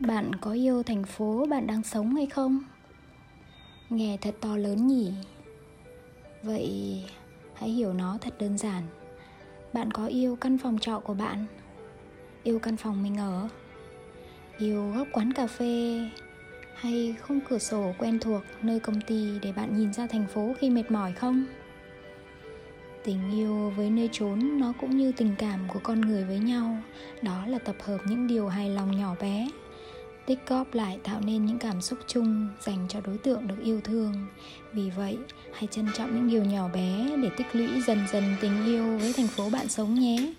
Bạn có yêu thành phố bạn đang sống hay không? Nghe thật to lớn nhỉ? Vậy hãy hiểu nó thật đơn giản. Bạn có yêu căn phòng trọ của bạn? Yêu căn phòng mình ở? Yêu góc quán cà phê hay khung cửa sổ quen thuộc nơi công ty để bạn nhìn ra thành phố khi mệt mỏi không? tình yêu với nơi trốn nó cũng như tình cảm của con người với nhau đó là tập hợp những điều hài lòng nhỏ bé tích góp lại tạo nên những cảm xúc chung dành cho đối tượng được yêu thương. Vì vậy, hãy trân trọng những điều nhỏ bé để tích lũy dần dần tình yêu với thành phố bạn sống nhé.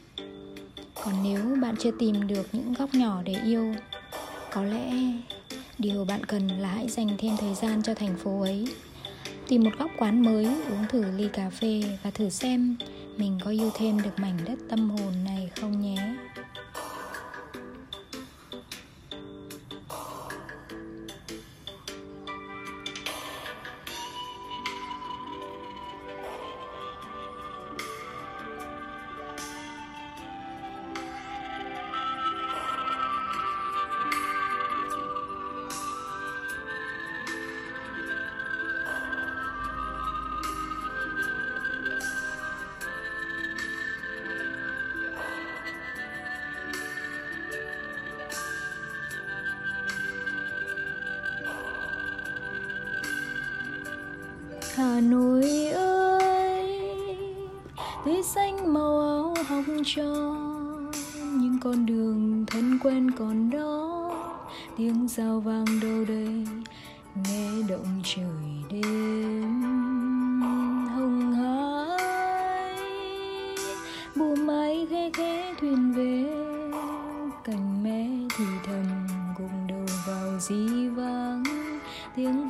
Còn nếu bạn chưa tìm được những góc nhỏ để yêu, có lẽ điều bạn cần là hãy dành thêm thời gian cho thành phố ấy. Tìm một góc quán mới, uống thử ly cà phê và thử xem mình có yêu thêm được mảnh đất tâm hồn này không nhé. Hà Nội ơi tươi xanh màu áo hồng cho những con đường thân quen còn đó, tiếng giao vang đâu đây, nghe động trời đêm.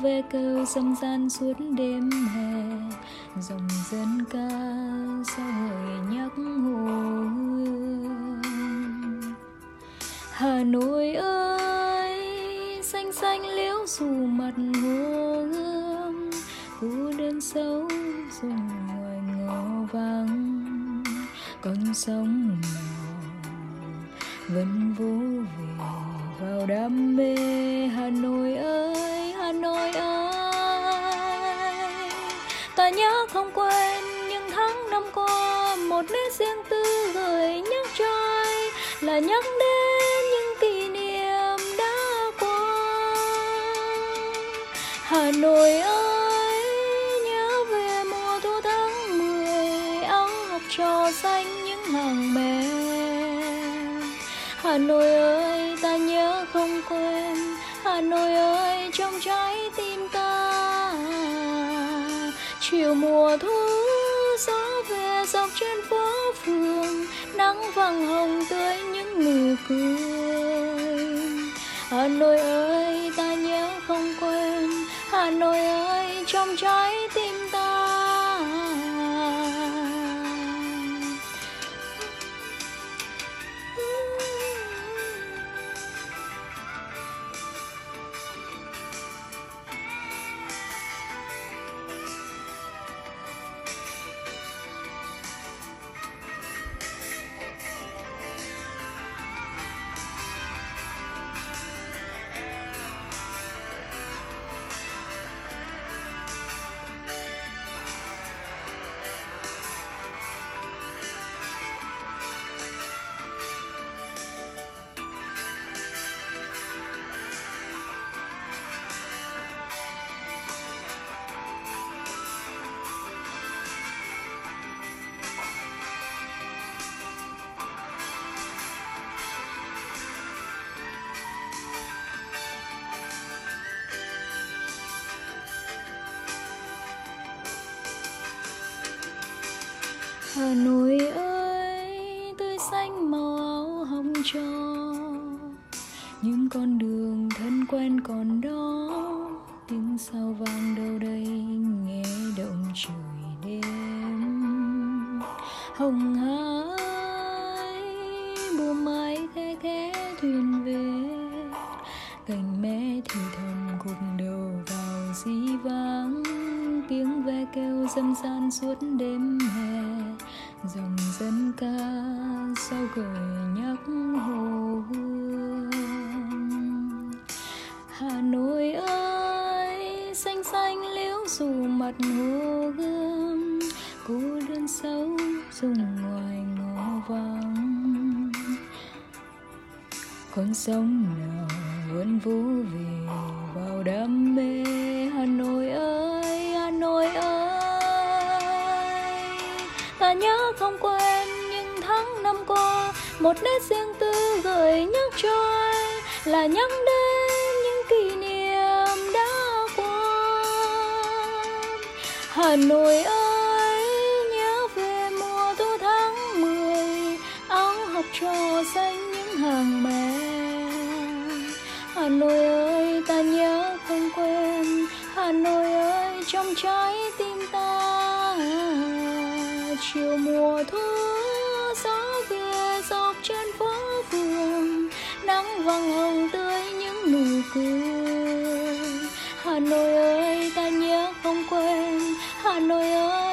Ve kêu dâm gian suốt đêm hè. Dòng dân ca sao hỡi nhắc hồ hương. Hà nội ơi, xanh xanh liễu dù mặt hồ hương phố đơn sâu dùng ngoài ngõ vắng. Con sông mà vẫn vô về vào đam mê hà nội ơi, hà nội ơi. Ta nhớ không quên những tháng năm qua, một nét riêng tư gửi nhắc cho ai là nhắc đến những kỷ niệm đã qua. Hà nội ơi, nhớ về mùa thu tháng mười áo học trò xanh những hàng mèo hà nội ơi, ta nhớ không quên. Hà nội ơi, trong trái tim ta, chiều mùa thu gió về dọc trên phố phường, nắng vàng hồng tươi những nụ cười. Hà nội ơi, ta nhớ không quên. Hà nội ơi, trong trái tim ta Hà Nội ơi, tươi xanh màu áo hồng cho những con đường thân quen còn đó. Tiếng sao vang đâu đây, nghe động trời đêm. Hồng hải, bùa mái khẽ khẽ thuyền về. Cành mé thì thầm gục đầu vào dĩ vắng tiếng ve kêu dâm gian suốt đêm hè dòng dân ca sao gợi nhắc hồ hương. Hà nội ơi, xanh xanh liễu dù mặt hồ gương cô đơn sâu dùng ngoài ngõ vắng. Con sông nào vẫn vô về vào đam mê? Nhớ không quên những tháng năm qua. Một nét riêng tư gợi nhắc cho anh là nhắc đến những kỷ niệm đã qua. Hà nội ơi, nhớ về mùa thu tháng mười, áo học trò xanh những hàng mẹ. Hà nội ơi, ta nhớ không quên. Hà nội ơi, trong trái chiều mùa thu, gió về dọc trên phố phường. Nắng vàng hồng tươi những nụ cười. Hà nội ơi, ta nhớ không quên. Hà nội ơi